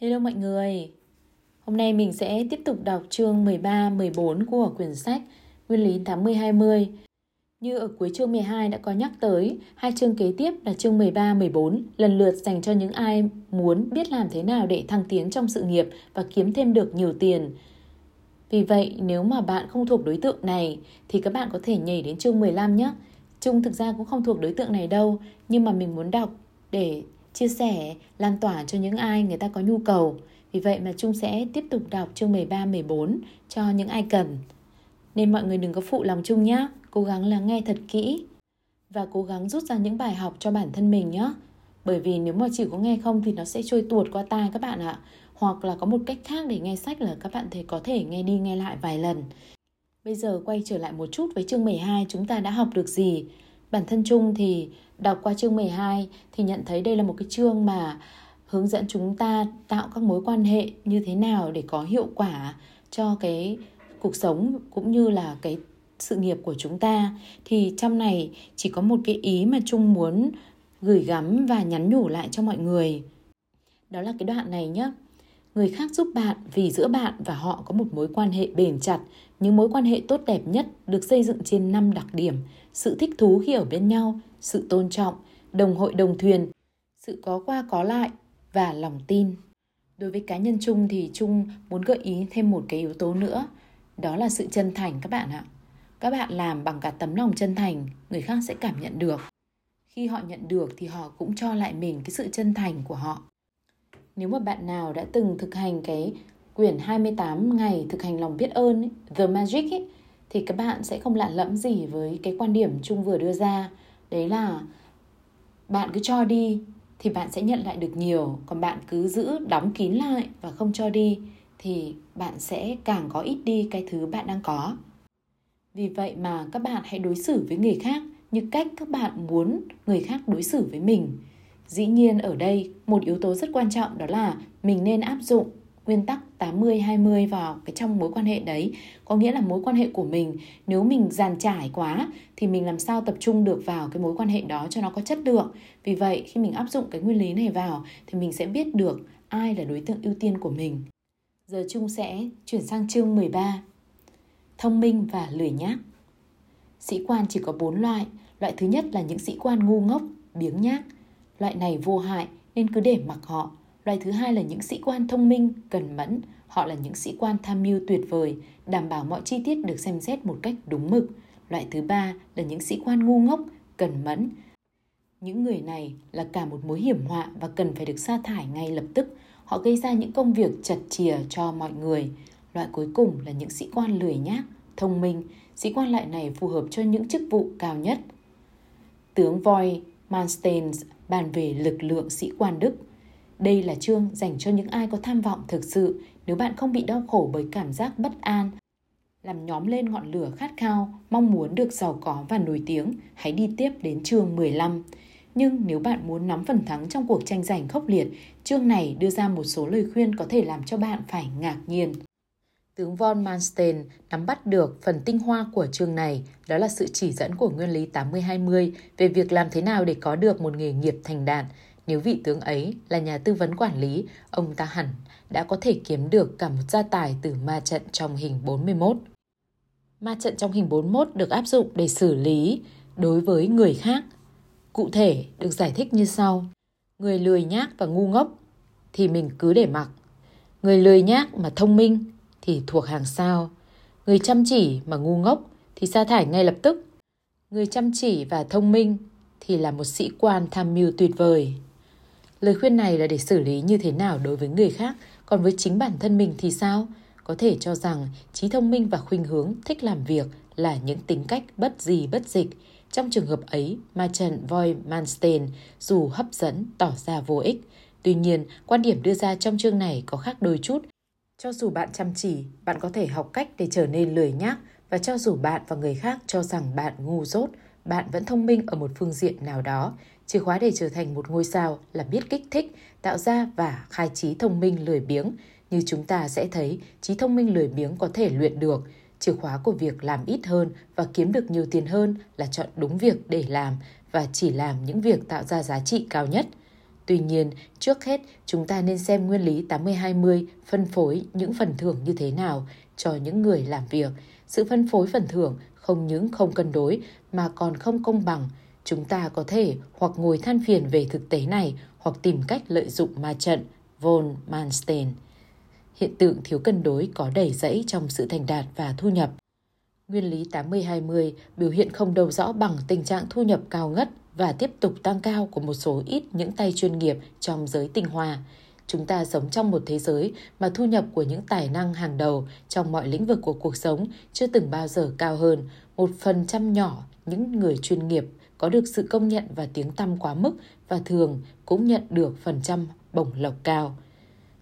Hello mọi người. Hôm nay mình sẽ tiếp tục đọc chương 13, 14 của quyển sách Nguyên lý 80 20. Như ở cuối chương 12 đã có nhắc tới, hai chương kế tiếp là chương 13, 14 lần lượt dành cho những ai muốn biết làm thế nào để thăng tiến trong sự nghiệp và kiếm thêm được nhiều tiền. Vì vậy, nếu mà bạn không thuộc đối tượng này thì các bạn có thể nhảy đến chương 15 nhé. Trung thực ra cũng không thuộc đối tượng này đâu, nhưng mà mình muốn đọc để chia sẻ, lan tỏa cho những ai người ta có nhu cầu. Vì vậy mà Trung sẽ tiếp tục đọc chương 13, 14 cho những ai cần. Nên mọi người đừng có phụ lòng Trung nhé, cố gắng lắng nghe thật kỹ và cố gắng rút ra những bài học cho bản thân mình nhé. Bởi vì nếu mà chỉ có nghe không thì nó sẽ trôi tuột qua tai các bạn ạ. Hoặc là có một cách khác để nghe sách là các bạn thấy có thể nghe đi nghe lại vài lần. Bây giờ quay trở lại một chút với chương 12 chúng ta đã học được gì? Bản thân Trung thì đọc qua chương 12 thì nhận thấy đây là một cái chương mà hướng dẫn chúng ta tạo các mối quan hệ như thế nào để có hiệu quả cho cái cuộc sống cũng như là cái sự nghiệp của chúng ta thì trong này chỉ có một cái ý mà Trung muốn gửi gắm và nhắn nhủ lại cho mọi người. Đó là cái đoạn này nhé. Người khác giúp bạn vì giữa bạn và họ có một mối quan hệ bền chặt, những mối quan hệ tốt đẹp nhất được xây dựng trên năm đặc điểm: sự thích thú khi ở bên nhau, sự tôn trọng, đồng hội đồng thuyền, sự có qua có lại và lòng tin. Đối với cá nhân Trung thì Trung muốn gợi ý thêm một cái yếu tố nữa, đó là sự chân thành các bạn ạ. Các bạn làm bằng cả tấm lòng chân thành, người khác sẽ cảm nhận được. Khi họ nhận được thì họ cũng cho lại mình cái sự chân thành của họ. Nếu mà bạn nào đã từng thực hành cái quyển 28 ngày thực hành lòng biết ơn, ấy, The Magic ấy, thì các bạn sẽ không lạ lẫm gì với cái quan điểm chung vừa đưa ra. Đấy là bạn cứ cho đi thì bạn sẽ nhận lại được nhiều, còn bạn cứ giữ đóng kín lại và không cho đi thì bạn sẽ càng có ít đi cái thứ bạn đang có. Vì vậy mà các bạn hãy đối xử với người khác như cách các bạn muốn người khác đối xử với mình. Dĩ nhiên ở đây một yếu tố rất quan trọng đó là mình nên áp dụng nguyên tắc 80 20 vào cái trong mối quan hệ đấy. Có nghĩa là mối quan hệ của mình nếu mình giàn trải quá thì mình làm sao tập trung được vào cái mối quan hệ đó cho nó có chất lượng. Vì vậy khi mình áp dụng cái nguyên lý này vào thì mình sẽ biết được ai là đối tượng ưu tiên của mình. Giờ Trung sẽ chuyển sang chương 13. Thông minh và lười nhác. Sĩ quan chỉ có 4 loại. Loại thứ nhất là những sĩ quan ngu ngốc, biếng nhác. Loại này vô hại nên cứ để mặc họ. Loại thứ hai là những sĩ quan thông minh, cần mẫn. Họ là những sĩ quan tham mưu tuyệt vời, đảm bảo mọi chi tiết được xem xét một cách đúng mực. Loại thứ ba là những sĩ quan ngu ngốc, cần mẫn. Những người này là cả một mối hiểm họa và cần phải được sa thải ngay lập tức. Họ gây ra những công việc chật chìa cho mọi người. Loại cuối cùng là những sĩ quan lười nhác, thông minh. Sĩ quan loại này phù hợp cho những chức vụ cao nhất. Tướng Voi Manstein bàn về lực lượng sĩ quan Đức. Đây là chương dành cho những ai có tham vọng thực sự nếu bạn không bị đau khổ bởi cảm giác bất an, làm nhóm lên ngọn lửa khát khao, mong muốn được giàu có và nổi tiếng, hãy đi tiếp đến chương 15. Nhưng nếu bạn muốn nắm phần thắng trong cuộc tranh giành khốc liệt, chương này đưa ra một số lời khuyên có thể làm cho bạn phải ngạc nhiên. Tướng von Manstein nắm bắt được phần tinh hoa của chương này, đó là sự chỉ dẫn của nguyên lý 80-20 về việc làm thế nào để có được một nghề nghiệp thành đạt. Nếu vị tướng ấy là nhà tư vấn quản lý, ông ta hẳn đã có thể kiếm được cả một gia tài từ ma trận trong hình 41. Ma trận trong hình 41 được áp dụng để xử lý đối với người khác. Cụ thể được giải thích như sau. Người lười nhác và ngu ngốc thì mình cứ để mặc. Người lười nhác mà thông minh thì thuộc hàng sao. Người chăm chỉ mà ngu ngốc thì sa thải ngay lập tức. Người chăm chỉ và thông minh thì là một sĩ quan tham mưu tuyệt vời. Lời khuyên này là để xử lý như thế nào đối với người khác, còn với chính bản thân mình thì sao? Có thể cho rằng trí thông minh và khuynh hướng thích làm việc là những tính cách bất gì bất dịch. Trong trường hợp ấy, ma trận voi Manstein dù hấp dẫn tỏ ra vô ích. Tuy nhiên, quan điểm đưa ra trong chương này có khác đôi chút. Cho dù bạn chăm chỉ, bạn có thể học cách để trở nên lười nhác và cho dù bạn và người khác cho rằng bạn ngu dốt, bạn vẫn thông minh ở một phương diện nào đó. Chìa khóa để trở thành một ngôi sao là biết kích thích, tạo ra và khai trí thông minh lười biếng. Như chúng ta sẽ thấy, trí thông minh lười biếng có thể luyện được. Chìa khóa của việc làm ít hơn và kiếm được nhiều tiền hơn là chọn đúng việc để làm và chỉ làm những việc tạo ra giá trị cao nhất. Tuy nhiên, trước hết chúng ta nên xem nguyên lý 80-20 phân phối những phần thưởng như thế nào cho những người làm việc. Sự phân phối phần thưởng không những không cân đối mà còn không công bằng. Chúng ta có thể hoặc ngồi than phiền về thực tế này, hoặc tìm cách lợi dụng ma trận von Manstein. Hiện tượng thiếu cân đối có đầy rẫy trong sự thành đạt và thu nhập. Nguyên lý 80-20 biểu hiện không đầu rõ bằng tình trạng thu nhập cao ngất và tiếp tục tăng cao của một số ít những tay chuyên nghiệp trong giới tinh hoa. Chúng ta sống trong một thế giới mà thu nhập của những tài năng hàng đầu trong mọi lĩnh vực của cuộc sống chưa từng bao giờ cao hơn. Một phần trăm nhỏ những người chuyên nghiệp có được sự công nhận và tiếng tăm quá mức và thường cũng nhận được phần trăm bổng lộc cao.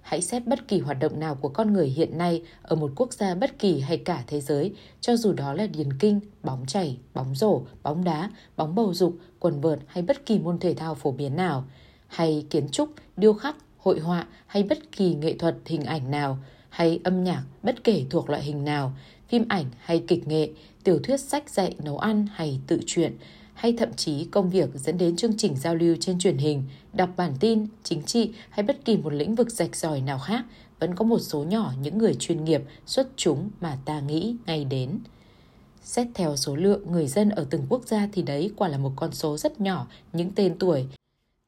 Hãy xét bất kỳ hoạt động nào của con người hiện nay ở một quốc gia bất kỳ hay cả thế giới, cho dù đó là điền kinh, bóng chảy, bóng rổ, bóng đá, bóng bầu dục, quần vợt hay bất kỳ môn thể thao phổ biến nào, hay kiến trúc, điêu khắc, hội họa hay bất kỳ nghệ thuật hình ảnh nào, hay âm nhạc bất kể thuộc loại hình nào, phim ảnh hay kịch nghệ, tiểu thuyết sách dạy nấu ăn hay tự truyện, hay thậm chí công việc dẫn đến chương trình giao lưu trên truyền hình, đọc bản tin, chính trị hay bất kỳ một lĩnh vực rạch ròi nào khác, vẫn có một số nhỏ những người chuyên nghiệp xuất chúng mà ta nghĩ ngay đến. Xét theo số lượng người dân ở từng quốc gia thì đấy quả là một con số rất nhỏ những tên tuổi,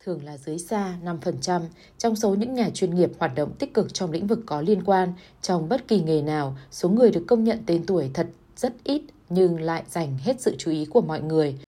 thường là dưới xa 5% trong số những nhà chuyên nghiệp hoạt động tích cực trong lĩnh vực có liên quan. Trong bất kỳ nghề nào, số người được công nhận tên tuổi thật rất ít nhưng lại dành hết sự chú ý của mọi người.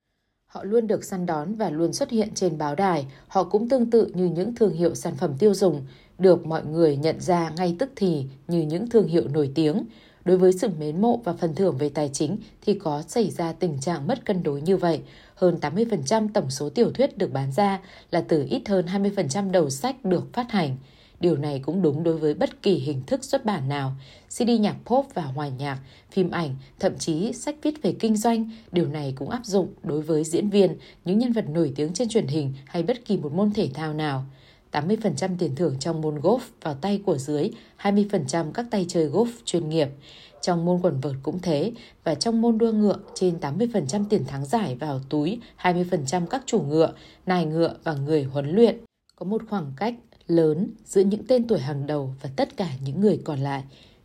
Họ luôn được săn đón và luôn xuất hiện trên báo đài. Họ cũng tương tự như những thương hiệu sản phẩm tiêu dùng, được mọi người nhận ra ngay tức thì như những thương hiệu nổi tiếng. Đối với sự mến mộ và phần thưởng về tài chính thì có xảy ra tình trạng mất cân đối như vậy. Hơn 80% tổng số tiểu thuyết được bán ra là từ ít hơn 20% đầu sách được phát hành. Điều này cũng đúng đối với bất kỳ hình thức xuất bản nào, CD nhạc pop và hòa nhạc, phim ảnh, thậm chí sách viết về kinh doanh. Điều này cũng áp dụng đối với diễn viên, những nhân vật nổi tiếng trên truyền hình hay bất kỳ một môn thể thao nào. 80% tiền thưởng trong môn golf vào tay của dưới, 20% các tay chơi golf chuyên nghiệp. Trong môn quần vợt cũng thế, và trong môn đua ngựa, trên 80% tiền thắng giải vào túi, 20% các chủ ngựa, nài ngựa và người huấn luyện. Có một khoảng cách lớn giữa những tên tuổi hàng đầu và tất cả những người còn lại.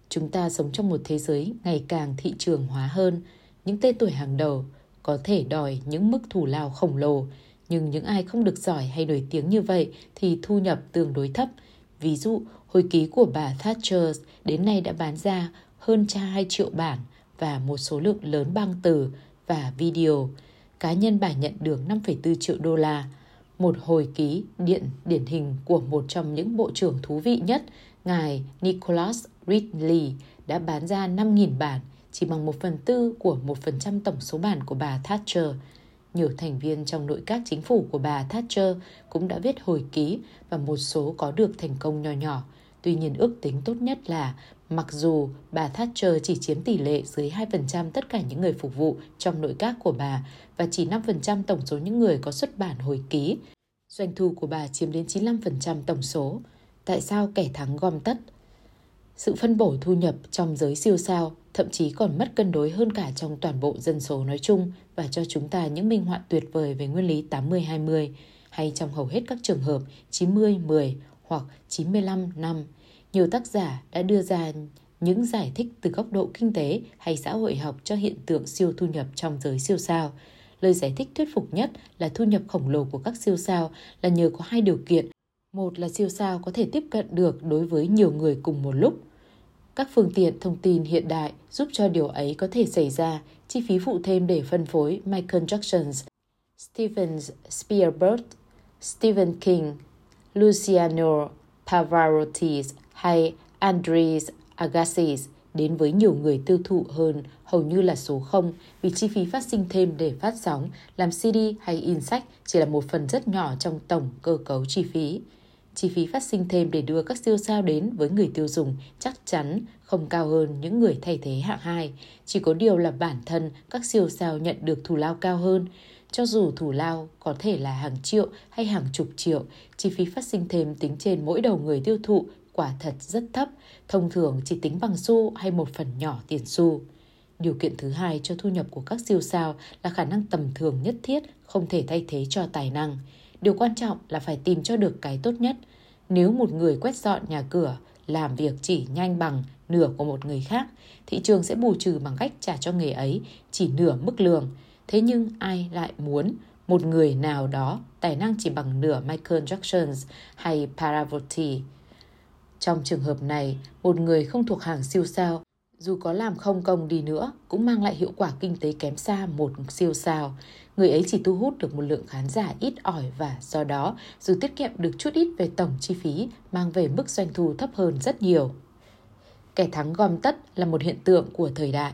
Chúng ta sống trong một thế giới ngày càng thị trường hóa hơn. Những tên tuổi hàng đầu có thể đòi những mức thù lao khổng lồ, nhưng những ai không được giỏi hay nổi tiếng như vậy thì thu nhập tương đối thấp. Ví dụ, hồi ký của bà Thatcher đến nay đã bán ra hơn 2 triệu bản và một số lượng lớn băng từ và video. Cá nhân bà nhận được 5,4 triệu đô la một hồi ký điện điển hình của một trong những bộ trưởng thú vị nhất, ngài Nicholas Ridley đã bán ra 5.000 bản, chỉ bằng một phần tư của một phần trăm tổng số bản của bà Thatcher. Nhiều thành viên trong nội các chính phủ của bà Thatcher cũng đã viết hồi ký và một số có được thành công nhỏ nhỏ. Tuy nhiên ước tính tốt nhất là mặc dù bà Thatcher chỉ chiếm tỷ lệ dưới 2% tất cả những người phục vụ trong nội các của bà và chỉ 5% tổng số những người có xuất bản hồi ký, doanh thu của bà chiếm đến 95% tổng số. Tại sao kẻ thắng gom tất? Sự phân bổ thu nhập trong giới siêu sao thậm chí còn mất cân đối hơn cả trong toàn bộ dân số nói chung và cho chúng ta những minh họa tuyệt vời về nguyên lý 80-20 hay trong hầu hết các trường hợp 90-10 hoặc 95 năm, nhiều tác giả đã đưa ra những giải thích từ góc độ kinh tế hay xã hội học cho hiện tượng siêu thu nhập trong giới siêu sao. Lời giải thích thuyết phục nhất là thu nhập khổng lồ của các siêu sao là nhờ có hai điều kiện. Một là siêu sao có thể tiếp cận được đối với nhiều người cùng một lúc. Các phương tiện thông tin hiện đại giúp cho điều ấy có thể xảy ra, chi phí phụ thêm để phân phối Michael Jackson, Steven Spielberg, Stephen King, Luciano Pavarotti hay Andres Agassi đến với nhiều người tiêu thụ hơn hầu như là số 0 vì chi phí phát sinh thêm để phát sóng, làm CD hay in sách chỉ là một phần rất nhỏ trong tổng cơ cấu chi phí. Chi phí phát sinh thêm để đưa các siêu sao đến với người tiêu dùng chắc chắn không cao hơn những người thay thế hạng 2. Chỉ có điều là bản thân các siêu sao nhận được thù lao cao hơn. Cho dù thù lao có thể là hàng triệu hay hàng chục triệu, chi phí phát sinh thêm tính trên mỗi đầu người tiêu thụ quả thật rất thấp, thông thường chỉ tính bằng xu hay một phần nhỏ tiền xu. Điều kiện thứ hai cho thu nhập của các siêu sao là khả năng tầm thường nhất thiết không thể thay thế cho tài năng. Điều quan trọng là phải tìm cho được cái tốt nhất. Nếu một người quét dọn nhà cửa, làm việc chỉ nhanh bằng nửa của một người khác, thị trường sẽ bù trừ bằng cách trả cho nghề ấy chỉ nửa mức lương. Thế nhưng ai lại muốn một người nào đó tài năng chỉ bằng nửa Michael Jackson hay Pavarotti? Trong trường hợp này, một người không thuộc hàng siêu sao, dù có làm không công đi nữa, cũng mang lại hiệu quả kinh tế kém xa một siêu sao. Người ấy chỉ thu hút được một lượng khán giả ít ỏi và do đó, dù tiết kiệm được chút ít về tổng chi phí, mang về mức doanh thu thấp hơn rất nhiều. Kẻ thắng gom tất là một hiện tượng của thời đại.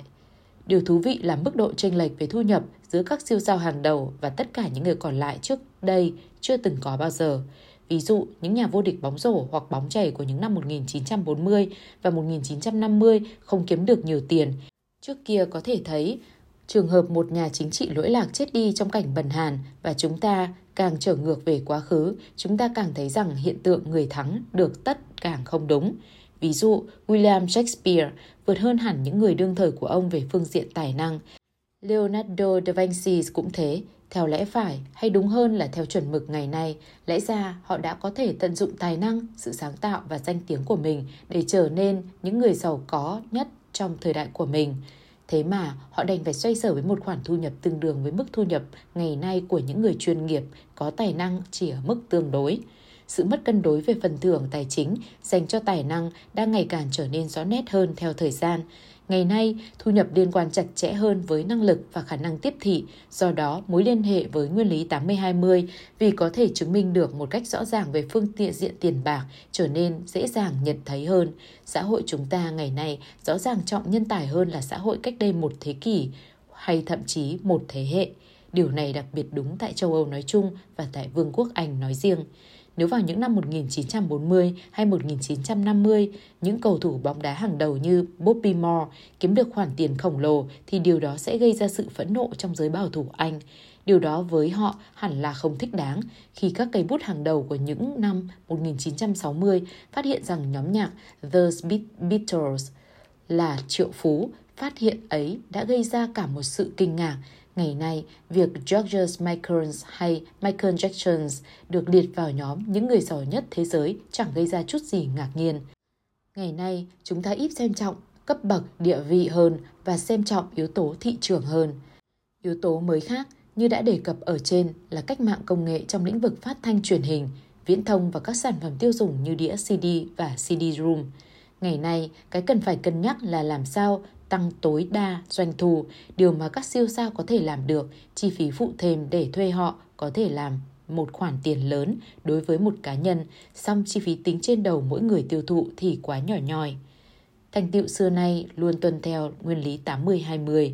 Điều thú vị là mức độ chênh lệch về thu nhập giữa các siêu sao hàng đầu và tất cả những người còn lại trước đây chưa từng có bao giờ. Ví dụ, những nhà vô địch bóng rổ hoặc bóng chảy của những năm 1940 và 1950 không kiếm được nhiều tiền. Trước kia có thể thấy trường hợp một nhà chính trị lỗi lạc chết đi trong cảnh bần hàn và chúng ta càng trở ngược về quá khứ, chúng ta càng thấy rằng hiện tượng người thắng được tất càng không đúng. Ví dụ, William Shakespeare vượt hơn hẳn những người đương thời của ông về phương diện tài năng. Leonardo da Vinci cũng thế, theo lẽ phải, hay đúng hơn là theo chuẩn mực ngày nay, lẽ ra họ đã có thể tận dụng tài năng, sự sáng tạo và danh tiếng của mình để trở nên những người giàu có nhất trong thời đại của mình. Thế mà họ đành phải xoay sở với một khoản thu nhập tương đương với mức thu nhập ngày nay của những người chuyên nghiệp có tài năng chỉ ở mức tương đối. Sự mất cân đối về phần thưởng tài chính dành cho tài năng đang ngày càng trở nên rõ nét hơn theo thời gian. Ngày nay, thu nhập liên quan chặt chẽ hơn với năng lực và khả năng tiếp thị, do đó mối liên hệ với nguyên lý 80-20 vì có thể chứng minh được một cách rõ ràng về phương tiện diện tiền bạc trở nên dễ dàng nhận thấy hơn. Xã hội chúng ta ngày nay rõ ràng trọng nhân tài hơn là xã hội cách đây một thế kỷ hay thậm chí một thế hệ. Điều này đặc biệt đúng tại châu Âu nói chung và tại Vương quốc Anh nói riêng. Nếu vào những năm 1940 hay 1950, những cầu thủ bóng đá hàng đầu như Bobby Moore kiếm được khoản tiền khổng lồ thì điều đó sẽ gây ra sự phẫn nộ trong giới bảo thủ Anh. Điều đó với họ hẳn là không thích đáng khi các cây bút hàng đầu của những năm 1960 phát hiện rằng nhóm nhạc The Beatles là triệu phú. Phát hiện ấy đã gây ra cả một sự kinh ngạc Ngày nay, việc George Michael hay Michael Jackson được liệt vào nhóm những người giàu nhất thế giới chẳng gây ra chút gì ngạc nhiên. Ngày nay, chúng ta ít xem trọng cấp bậc địa vị hơn và xem trọng yếu tố thị trường hơn. Yếu tố mới khác như đã đề cập ở trên là cách mạng công nghệ trong lĩnh vực phát thanh truyền hình, viễn thông và các sản phẩm tiêu dùng như đĩa CD và CD-ROM. Ngày nay, cái cần phải cân nhắc là làm sao tăng tối đa doanh thu, điều mà các siêu sao có thể làm được, chi phí phụ thêm để thuê họ có thể làm một khoản tiền lớn đối với một cá nhân, song chi phí tính trên đầu mỗi người tiêu thụ thì quá nhỏ nhoi. Thành tựu xưa nay luôn tuân theo nguyên lý 80-20.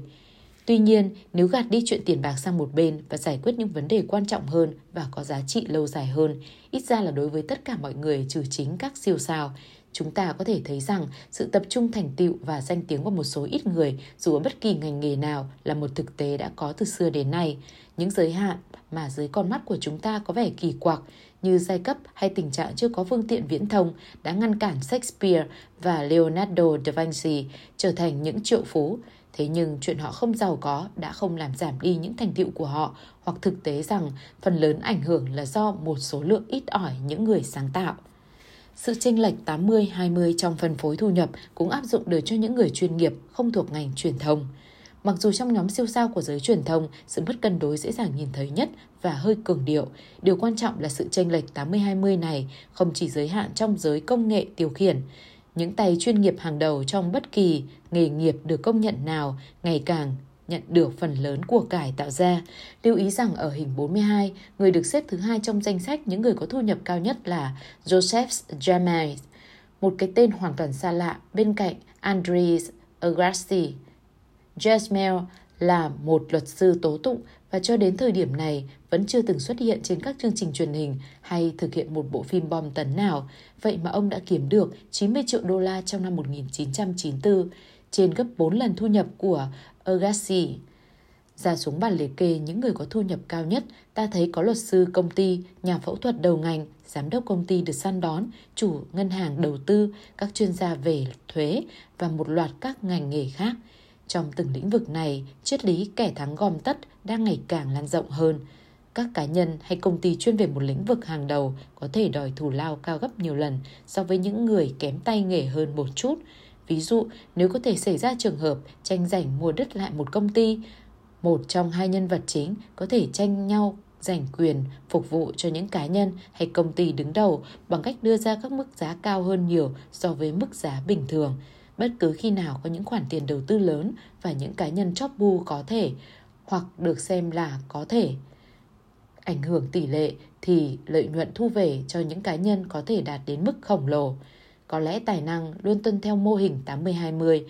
Tuy nhiên, nếu gạt đi chuyện tiền bạc sang một bên và giải quyết những vấn đề quan trọng hơn và có giá trị lâu dài hơn, ít ra là đối với tất cả mọi người trừ chính các siêu sao, chúng ta có thể thấy rằng sự tập trung thành tựu và danh tiếng của một số ít người, dù ở bất kỳ ngành nghề nào, là một thực tế đã có từ xưa đến nay. Những giới hạn mà dưới con mắt của chúng ta có vẻ kỳ quặc như giai cấp hay tình trạng chưa có phương tiện viễn thông đã ngăn cản Shakespeare và Leonardo da Vinci trở thành những triệu phú. Thế nhưng chuyện họ không giàu có đã không làm giảm đi những thành tựu của họ, hoặc thực tế rằng phần lớn ảnh hưởng là do một số lượng ít ỏi những người sáng tạo. Sự chênh lệch 80-20 trong phân phối thu nhập cũng áp dụng được cho những người chuyên nghiệp không thuộc ngành truyền thông. Mặc dù trong nhóm siêu sao của giới truyền thông, sự mất cân đối dễ dàng nhìn thấy nhất và hơi cường điệu, điều quan trọng là sự chênh lệch 80-20 này không chỉ giới hạn trong giới công nghệ điều khiển. Những tay chuyên nghiệp hàng đầu trong bất kỳ nghề nghiệp được công nhận nào ngày càng nhận được phần lớn của cải tạo ra. Lưu ý rằng ở hình 42, người được xếp thứ hai trong danh sách những người có thu nhập cao nhất là Joseph Jamais, một cái tên hoàn toàn xa lạ bên cạnh Andres Agassi. Jasmel là một luật sư tố tụng và cho đến thời điểm này vẫn chưa từng xuất hiện trên các chương trình truyền hình hay thực hiện một bộ phim bom tấn nào. Vậy mà ông đã kiếm được 90 triệu đô la trong năm 1994, trên gấp 4 lần thu nhập của Agassi. Ra xuống bàn liệt kê những người có thu nhập cao nhất, ta thấy có luật sư công ty, nhà phẫu thuật đầu ngành, giám đốc công ty được săn đón, chủ ngân hàng đầu tư, các chuyên gia về thuế và một loạt các ngành nghề khác. Trong từng lĩnh vực này, triết lý kẻ thắng gom tất đang ngày càng lan rộng hơn. các cá nhân hay công ty chuyên về một lĩnh vực hàng đầu có thể đòi thù lao cao gấp nhiều lần so với những người kém tay nghề hơn một chút. Ví dụ, nếu có thể xảy ra trường hợp tranh giành mua đất lại một công ty, một trong hai nhân vật chính có thể tranh nhau giành quyền phục vụ cho những cá nhân hay công ty đứng đầu bằng cách đưa ra các mức giá cao hơn nhiều so với mức giá bình thường. Bất cứ khi nào có những khoản tiền đầu tư lớn và những cá nhân chóp bu có thể hoặc được xem là có thể ảnh hưởng tỷ lệ thì lợi nhuận thu về cho những cá nhân có thể đạt đến mức khổng lồ. Có lẽ tài năng luôn tuân theo mô hình 80-20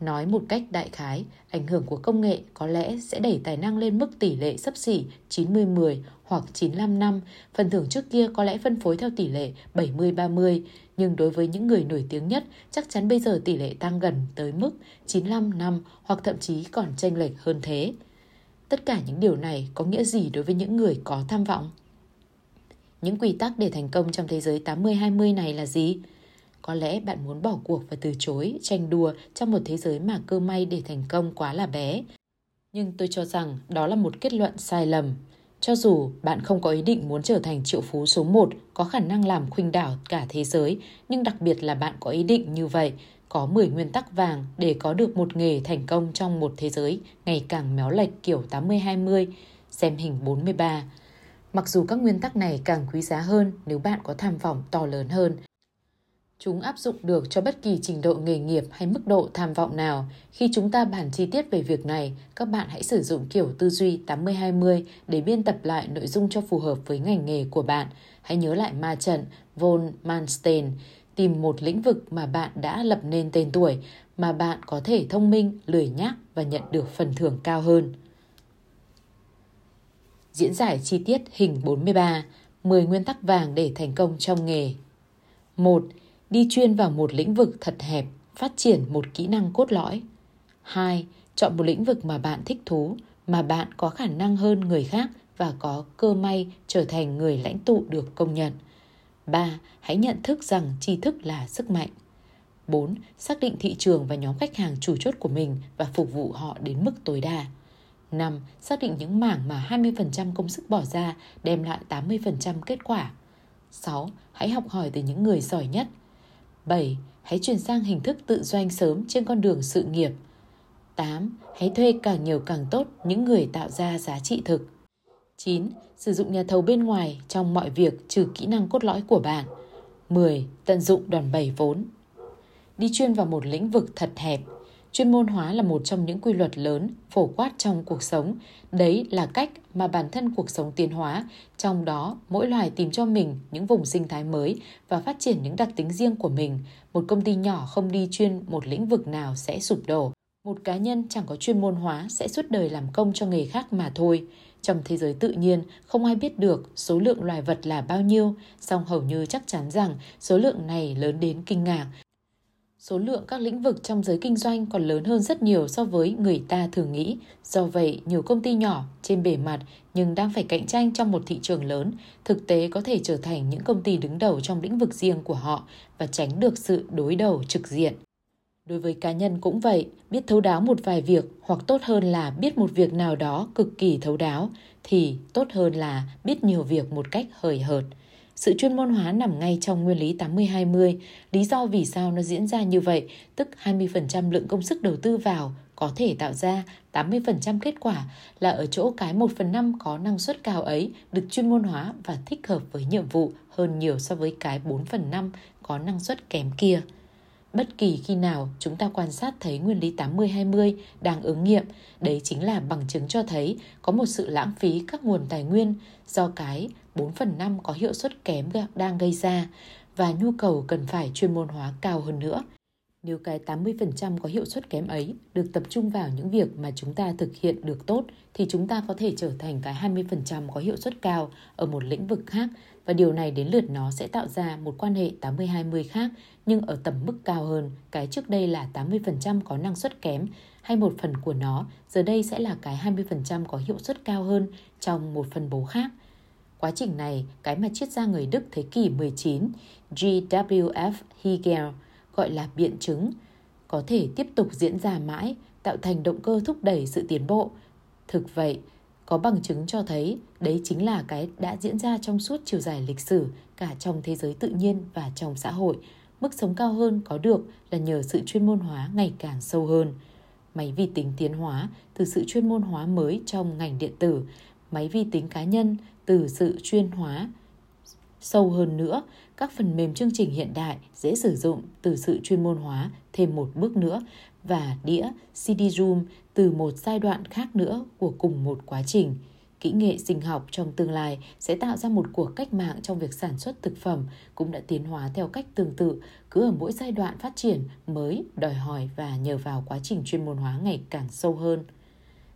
Nói một cách đại khái, ảnh hưởng của công nghệ có lẽ sẽ đẩy tài năng lên mức tỷ lệ sấp xỉ 90-10 hoặc 95 năm. Phần thưởng trước kia có lẽ phân phối theo tỷ lệ 70-30, nhưng đối với những người nổi tiếng nhất, chắc chắn bây giờ tỷ lệ tăng gần tới mức 95 năm hoặc thậm chí còn chênh lệch hơn thế. Tất cả những điều này có nghĩa gì đối với những người có tham vọng? Những quy tắc để thành công trong thế giới 80-20 này là gì? Có lẽ bạn muốn bỏ cuộc và từ chối, tranh đua trong một thế giới mà cơ may để thành công quá là bé. Nhưng tôi cho rằng đó là một kết luận sai lầm. Cho dù bạn không có ý định muốn trở thành triệu phú số 1, có khả năng làm khuynh đảo cả thế giới, nhưng đặc biệt là bạn có ý định như vậy, có 10 nguyên tắc vàng để có được một nghề thành công trong một thế giới ngày càng méo lệch kiểu 80-20, xem hình 43. Mặc dù các nguyên tắc này càng quý giá hơn nếu bạn có tham vọng to lớn hơn, Chúng áp dụng được cho bất kỳ trình độ nghề nghiệp hay mức độ tham vọng nào. Khi chúng ta bàn chi tiết về việc này, các bạn hãy sử dụng kiểu tư duy 80-20 để biên tập lại nội dung cho phù hợp với ngành nghề của bạn. Hãy nhớ lại ma trận von Manstein, tìm một lĩnh vực mà bạn đã lập nên tên tuổi, mà bạn có thể thông minh, lười nhác và nhận được phần thưởng cao hơn. Diễn giải chi tiết hình 43, 10 nguyên tắc vàng để thành công trong nghề. 1 đi chuyên vào một lĩnh vực thật hẹp, phát triển một kỹ năng cốt lõi. 2. Chọn một lĩnh vực mà bạn thích thú, mà bạn có khả năng hơn người khác và có cơ may trở thành người lãnh tụ được công nhận. 3. Hãy nhận thức rằng tri thức là sức mạnh. 4. Xác định thị trường và nhóm khách hàng chủ chốt của mình và phục vụ họ đến mức tối đa. 5. Xác định những mảng mà 20% công sức bỏ ra đem lại 80% kết quả. 6. Hãy học hỏi từ những người giỏi nhất, 7. Hãy chuyển sang hình thức tự doanh sớm trên con đường sự nghiệp. 8. Hãy thuê càng nhiều càng tốt những người tạo ra giá trị thực. 9. Sử dụng nhà thầu bên ngoài trong mọi việc trừ kỹ năng cốt lõi của bạn. 10. Tận dụng đòn bẩy vốn. Đi chuyên vào một lĩnh vực thật hẹp chuyên môn hóa là một trong những quy luật lớn, phổ quát trong cuộc sống. Đấy là cách mà bản thân cuộc sống tiến hóa. Trong đó, mỗi loài tìm cho mình những vùng sinh thái mới và phát triển những đặc tính riêng của mình. Một công ty nhỏ không đi chuyên một lĩnh vực nào sẽ sụp đổ. Một cá nhân chẳng có chuyên môn hóa sẽ suốt đời làm công cho nghề khác mà thôi. Trong thế giới tự nhiên, không ai biết được số lượng loài vật là bao nhiêu, song hầu như chắc chắn rằng số lượng này lớn đến kinh ngạc. Số lượng các lĩnh vực trong giới kinh doanh còn lớn hơn rất nhiều so với người ta thường nghĩ. Do vậy, nhiều công ty nhỏ trên bề mặt nhưng đang phải cạnh tranh trong một thị trường lớn, thực tế có thể trở thành những công ty đứng đầu trong lĩnh vực riêng của họ và tránh được sự đối đầu trực diện. Đối với cá nhân cũng vậy, biết thấu đáo một vài việc hoặc tốt hơn là biết một việc nào đó cực kỳ thấu đáo thì tốt hơn là biết nhiều việc một cách hời hợt. Sự chuyên môn hóa nằm ngay trong nguyên lý 80-20. Lý do vì sao nó diễn ra như vậy, tức 20% lượng công sức đầu tư vào có thể tạo ra 80% kết quả là ở chỗ cái 1 phần 5 có năng suất cao ấy được chuyên môn hóa và thích hợp với nhiệm vụ hơn nhiều so với cái 4 phần 5 có năng suất kém kia. Bất kỳ khi nào chúng ta quan sát thấy nguyên lý 80-20 đang ứng nghiệm, đấy chính là bằng chứng cho thấy có một sự lãng phí các nguồn tài nguyên do cái 4 phần 5 có hiệu suất kém đang gây ra và nhu cầu cần phải chuyên môn hóa cao hơn nữa. Nếu cái 80% có hiệu suất kém ấy được tập trung vào những việc mà chúng ta thực hiện được tốt thì chúng ta có thể trở thành cái 20% có hiệu suất cao ở một lĩnh vực khác và điều này đến lượt nó sẽ tạo ra một quan hệ 80-20 khác nhưng ở tầm mức cao hơn, cái trước đây là 80% có năng suất kém hay một phần của nó giờ đây sẽ là cái 20% có hiệu suất cao hơn trong một phân bố khác. Quá trình này, cái mà triết gia người Đức thế kỷ 19 G.W.F. Hegel gọi là biện chứng, có thể tiếp tục diễn ra mãi, tạo thành động cơ thúc đẩy sự tiến bộ. Thực vậy, có bằng chứng cho thấy đấy chính là cái đã diễn ra trong suốt chiều dài lịch sử cả trong thế giới tự nhiên và trong xã hội. Mức sống cao hơn có được là nhờ sự chuyên môn hóa ngày càng sâu hơn. Máy vi tính tiến hóa từ sự chuyên môn hóa mới trong ngành điện tử, máy vi tính cá nhân từ sự chuyên hóa sâu hơn nữa, các phần mềm chương trình hiện đại dễ sử dụng từ sự chuyên môn hóa thêm một bước nữa và đĩa CD-ROM từ một giai đoạn khác nữa của cùng một quá trình. Kỹ nghệ sinh học trong tương lai sẽ tạo ra một cuộc cách mạng trong việc sản xuất thực phẩm cũng đã tiến hóa theo cách tương tự, cứ ở mỗi giai đoạn phát triển mới đòi hỏi và nhờ vào quá trình chuyên môn hóa ngày càng sâu hơn.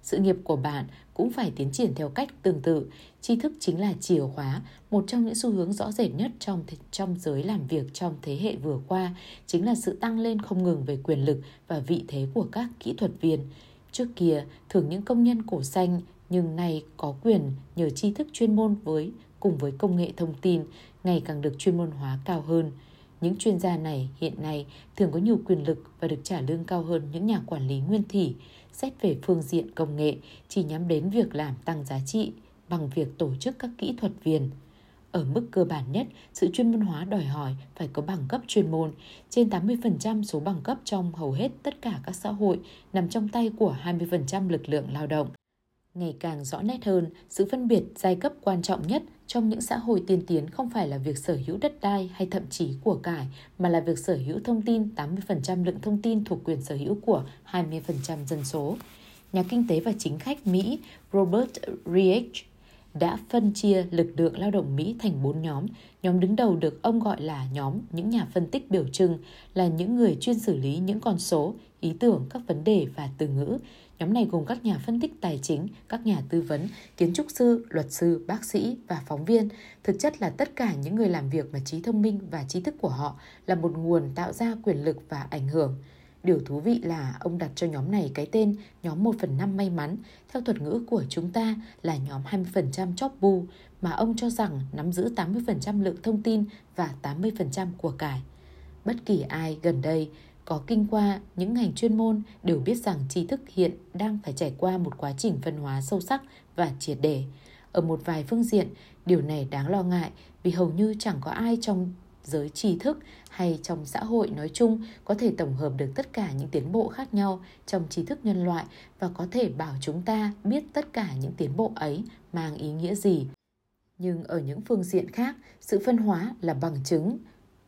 Sự nghiệp của bạn cũng phải tiến triển theo cách tương tự. Tri thức chính là chìa khóa, một trong những xu hướng rõ rệt nhất trong trong giới làm việc trong thế hệ vừa qua chính là sự tăng lên không ngừng về quyền lực và vị thế của các kỹ thuật viên. Trước kia, thường những công nhân cổ xanh nhưng nay có quyền nhờ tri thức chuyên môn với cùng với công nghệ thông tin ngày càng được chuyên môn hóa cao hơn. Những chuyên gia này hiện nay thường có nhiều quyền lực và được trả lương cao hơn những nhà quản lý nguyên thủy xét về phương diện công nghệ chỉ nhắm đến việc làm tăng giá trị bằng việc tổ chức các kỹ thuật viên. Ở mức cơ bản nhất, sự chuyên môn hóa đòi hỏi phải có bằng cấp chuyên môn. Trên 80% số bằng cấp trong hầu hết tất cả các xã hội nằm trong tay của 20% lực lượng lao động. Ngày càng rõ nét hơn, sự phân biệt giai cấp quan trọng nhất trong những xã hội tiên tiến không phải là việc sở hữu đất đai hay thậm chí của cải, mà là việc sở hữu thông tin 80% lượng thông tin thuộc quyền sở hữu của 20% dân số. Nhà kinh tế và chính khách Mỹ Robert Reich đã phân chia lực lượng lao động Mỹ thành bốn nhóm. Nhóm đứng đầu được ông gọi là nhóm những nhà phân tích biểu trưng, là những người chuyên xử lý những con số, ý tưởng, các vấn đề và từ ngữ. Nhóm này gồm các nhà phân tích tài chính, các nhà tư vấn, kiến trúc sư, luật sư, bác sĩ và phóng viên. Thực chất là tất cả những người làm việc mà trí thông minh và trí thức của họ là một nguồn tạo ra quyền lực và ảnh hưởng. Điều thú vị là ông đặt cho nhóm này cái tên nhóm 1 phần 5 may mắn, theo thuật ngữ của chúng ta là nhóm 20% chóp bu, mà ông cho rằng nắm giữ 80% lượng thông tin và 80% của cải. Bất kỳ ai gần đây có kinh qua những ngành chuyên môn đều biết rằng tri thức hiện đang phải trải qua một quá trình phân hóa sâu sắc và triệt để. Ở một vài phương diện, điều này đáng lo ngại vì hầu như chẳng có ai trong giới tri thức hay trong xã hội nói chung có thể tổng hợp được tất cả những tiến bộ khác nhau trong tri thức nhân loại và có thể bảo chúng ta biết tất cả những tiến bộ ấy mang ý nghĩa gì. Nhưng ở những phương diện khác, sự phân hóa là bằng chứng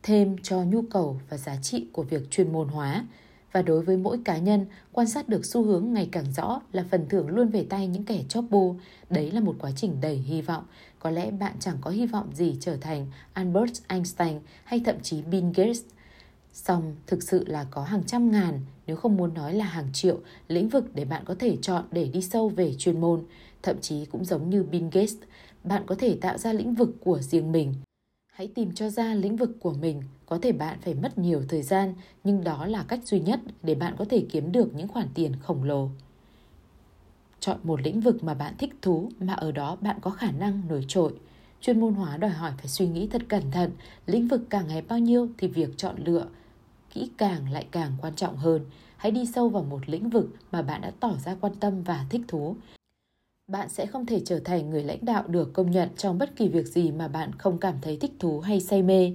thêm cho nhu cầu và giá trị của việc chuyên môn hóa. Và đối với mỗi cá nhân, quan sát được xu hướng ngày càng rõ là phần thưởng luôn về tay những kẻ chóp bô Đấy là một quá trình đầy hy vọng. Có lẽ bạn chẳng có hy vọng gì trở thành Albert Einstein hay thậm chí Bill Gates. Song thực sự là có hàng trăm ngàn, nếu không muốn nói là hàng triệu, lĩnh vực để bạn có thể chọn để đi sâu về chuyên môn. Thậm chí cũng giống như Bill Gates, bạn có thể tạo ra lĩnh vực của riêng mình. Hãy tìm cho ra lĩnh vực của mình, có thể bạn phải mất nhiều thời gian, nhưng đó là cách duy nhất để bạn có thể kiếm được những khoản tiền khổng lồ. Chọn một lĩnh vực mà bạn thích thú mà ở đó bạn có khả năng nổi trội. Chuyên môn hóa đòi hỏi phải suy nghĩ thật cẩn thận, lĩnh vực càng ngày bao nhiêu thì việc chọn lựa kỹ càng lại càng quan trọng hơn. Hãy đi sâu vào một lĩnh vực mà bạn đã tỏ ra quan tâm và thích thú bạn sẽ không thể trở thành người lãnh đạo được công nhận trong bất kỳ việc gì mà bạn không cảm thấy thích thú hay say mê.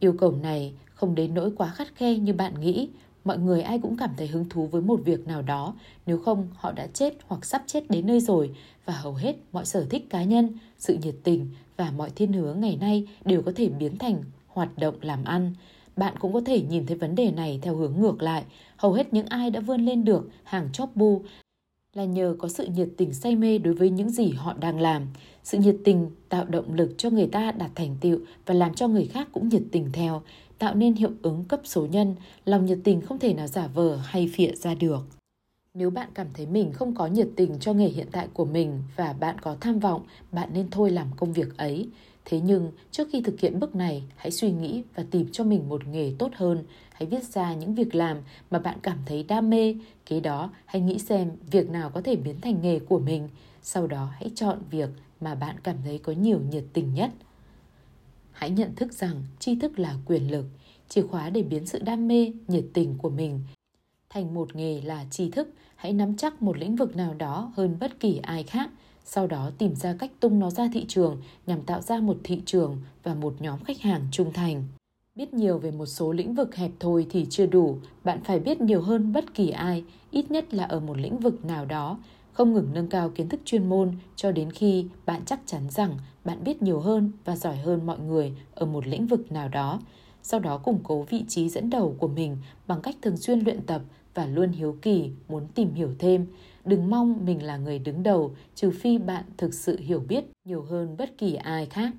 Yêu cầu này không đến nỗi quá khắt khe như bạn nghĩ. Mọi người ai cũng cảm thấy hứng thú với một việc nào đó, nếu không họ đã chết hoặc sắp chết đến nơi rồi và hầu hết mọi sở thích cá nhân, sự nhiệt tình và mọi thiên hướng ngày nay đều có thể biến thành hoạt động làm ăn. Bạn cũng có thể nhìn thấy vấn đề này theo hướng ngược lại. Hầu hết những ai đã vươn lên được hàng chóp bu là nhờ có sự nhiệt tình say mê đối với những gì họ đang làm. Sự nhiệt tình tạo động lực cho người ta đạt thành tựu và làm cho người khác cũng nhiệt tình theo, tạo nên hiệu ứng cấp số nhân, lòng nhiệt tình không thể nào giả vờ hay phịa ra được. Nếu bạn cảm thấy mình không có nhiệt tình cho nghề hiện tại của mình và bạn có tham vọng, bạn nên thôi làm công việc ấy. Thế nhưng, trước khi thực hiện bước này, hãy suy nghĩ và tìm cho mình một nghề tốt hơn. Hãy viết ra những việc làm mà bạn cảm thấy đam mê. Kế đó, hãy nghĩ xem việc nào có thể biến thành nghề của mình. Sau đó, hãy chọn việc mà bạn cảm thấy có nhiều nhiệt tình nhất. Hãy nhận thức rằng tri thức là quyền lực, chìa khóa để biến sự đam mê, nhiệt tình của mình Thành một nghề là tri thức, hãy nắm chắc một lĩnh vực nào đó hơn bất kỳ ai khác, sau đó tìm ra cách tung nó ra thị trường nhằm tạo ra một thị trường và một nhóm khách hàng trung thành. Biết nhiều về một số lĩnh vực hẹp thôi thì chưa đủ, bạn phải biết nhiều hơn bất kỳ ai, ít nhất là ở một lĩnh vực nào đó, không ngừng nâng cao kiến thức chuyên môn cho đến khi bạn chắc chắn rằng bạn biết nhiều hơn và giỏi hơn mọi người ở một lĩnh vực nào đó. Sau đó củng cố vị trí dẫn đầu của mình bằng cách thường xuyên luyện tập và luôn hiếu kỳ muốn tìm hiểu thêm. Đừng mong mình là người đứng đầu trừ phi bạn thực sự hiểu biết nhiều hơn bất kỳ ai khác.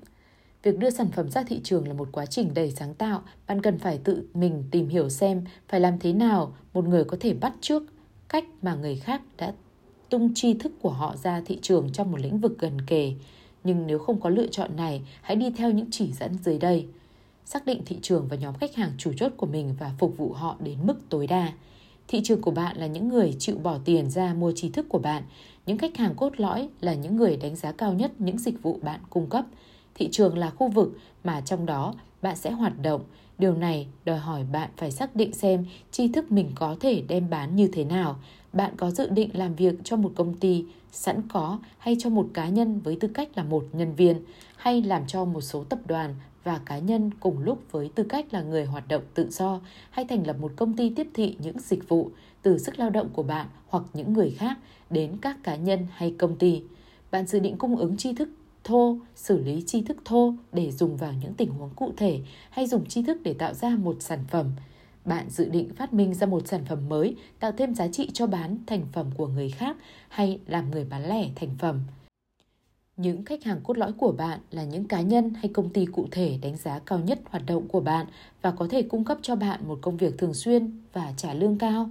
Việc đưa sản phẩm ra thị trường là một quá trình đầy sáng tạo, bạn cần phải tự mình tìm hiểu xem phải làm thế nào một người có thể bắt trước cách mà người khác đã tung tri thức của họ ra thị trường trong một lĩnh vực gần kề. Nhưng nếu không có lựa chọn này, hãy đi theo những chỉ dẫn dưới đây. Xác định thị trường và nhóm khách hàng chủ chốt của mình và phục vụ họ đến mức tối đa. Thị trường của bạn là những người chịu bỏ tiền ra mua trí thức của bạn. Những khách hàng cốt lõi là những người đánh giá cao nhất những dịch vụ bạn cung cấp. Thị trường là khu vực mà trong đó bạn sẽ hoạt động. Điều này đòi hỏi bạn phải xác định xem tri thức mình có thể đem bán như thế nào. Bạn có dự định làm việc cho một công ty sẵn có hay cho một cá nhân với tư cách là một nhân viên, hay làm cho một số tập đoàn và cá nhân cùng lúc với tư cách là người hoạt động tự do hay thành lập một công ty tiếp thị những dịch vụ từ sức lao động của bạn hoặc những người khác đến các cá nhân hay công ty. Bạn dự định cung ứng tri thức thô, xử lý tri thức thô để dùng vào những tình huống cụ thể hay dùng tri thức để tạo ra một sản phẩm. Bạn dự định phát minh ra một sản phẩm mới, tạo thêm giá trị cho bán thành phẩm của người khác hay làm người bán lẻ thành phẩm. Những khách hàng cốt lõi của bạn là những cá nhân hay công ty cụ thể đánh giá cao nhất hoạt động của bạn và có thể cung cấp cho bạn một công việc thường xuyên và trả lương cao.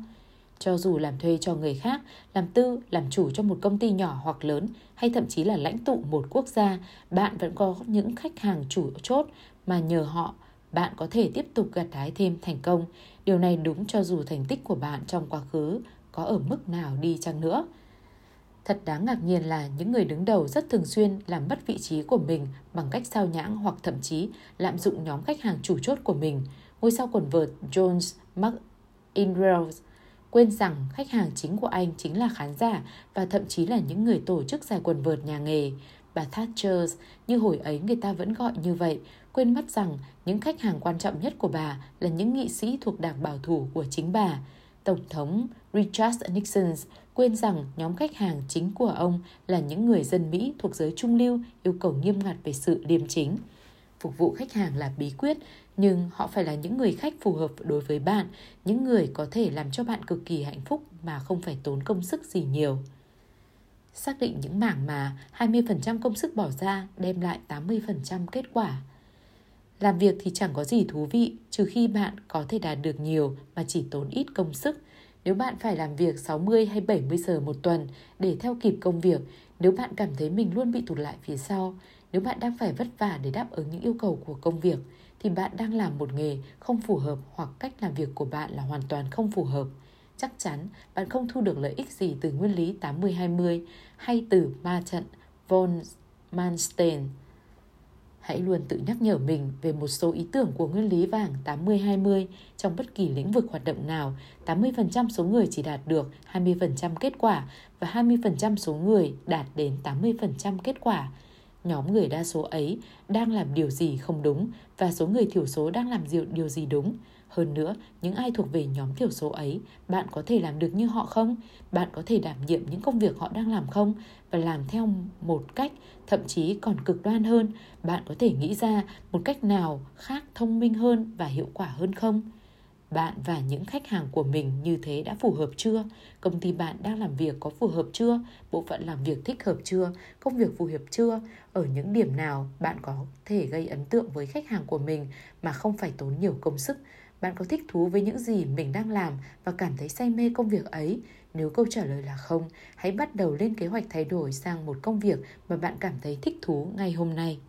Cho dù làm thuê cho người khác, làm tư, làm chủ cho một công ty nhỏ hoặc lớn hay thậm chí là lãnh tụ một quốc gia, bạn vẫn có những khách hàng chủ chốt mà nhờ họ bạn có thể tiếp tục gặt hái thêm thành công. Điều này đúng cho dù thành tích của bạn trong quá khứ có ở mức nào đi chăng nữa. Thật đáng ngạc nhiên là những người đứng đầu rất thường xuyên làm mất vị trí của mình bằng cách sao nhãng hoặc thậm chí lạm dụng nhóm khách hàng chủ chốt của mình. Ngôi sao quần vợt Jones McInrose quên rằng khách hàng chính của anh chính là khán giả và thậm chí là những người tổ chức giải quần vợt nhà nghề. Bà Thatcher, như hồi ấy người ta vẫn gọi như vậy, quên mất rằng những khách hàng quan trọng nhất của bà là những nghị sĩ thuộc đảng bảo thủ của chính bà. Tổng thống Richard Nixon quên rằng nhóm khách hàng chính của ông là những người dân Mỹ thuộc giới trung lưu yêu cầu nghiêm ngặt về sự liêm chính. Phục vụ khách hàng là bí quyết, nhưng họ phải là những người khách phù hợp đối với bạn, những người có thể làm cho bạn cực kỳ hạnh phúc mà không phải tốn công sức gì nhiều. Xác định những mảng mà 20% công sức bỏ ra đem lại 80% kết quả. Làm việc thì chẳng có gì thú vị trừ khi bạn có thể đạt được nhiều mà chỉ tốn ít công sức. Nếu bạn phải làm việc 60 hay 70 giờ một tuần để theo kịp công việc, nếu bạn cảm thấy mình luôn bị tụt lại phía sau, nếu bạn đang phải vất vả để đáp ứng những yêu cầu của công việc, thì bạn đang làm một nghề không phù hợp hoặc cách làm việc của bạn là hoàn toàn không phù hợp. Chắc chắn bạn không thu được lợi ích gì từ nguyên lý 80-20 hay từ ma trận von Manstein Hãy luôn tự nhắc nhở mình về một số ý tưởng của nguyên lý vàng 80-20 trong bất kỳ lĩnh vực hoạt động nào. 80% số người chỉ đạt được 20% kết quả và 20% số người đạt đến 80% kết quả. Nhóm người đa số ấy đang làm điều gì không đúng và số người thiểu số đang làm điều gì đúng. Hơn nữa, những ai thuộc về nhóm thiểu số ấy, bạn có thể làm được như họ không? Bạn có thể đảm nhiệm những công việc họ đang làm không? Và làm theo một cách thậm chí còn cực đoan hơn, bạn có thể nghĩ ra một cách nào khác thông minh hơn và hiệu quả hơn không? Bạn và những khách hàng của mình như thế đã phù hợp chưa? Công ty bạn đang làm việc có phù hợp chưa? Bộ phận làm việc thích hợp chưa? Công việc phù hợp chưa? Ở những điểm nào bạn có thể gây ấn tượng với khách hàng của mình mà không phải tốn nhiều công sức? Bạn có thích thú với những gì mình đang làm và cảm thấy say mê công việc ấy? Nếu câu trả lời là không, hãy bắt đầu lên kế hoạch thay đổi sang một công việc mà bạn cảm thấy thích thú ngay hôm nay.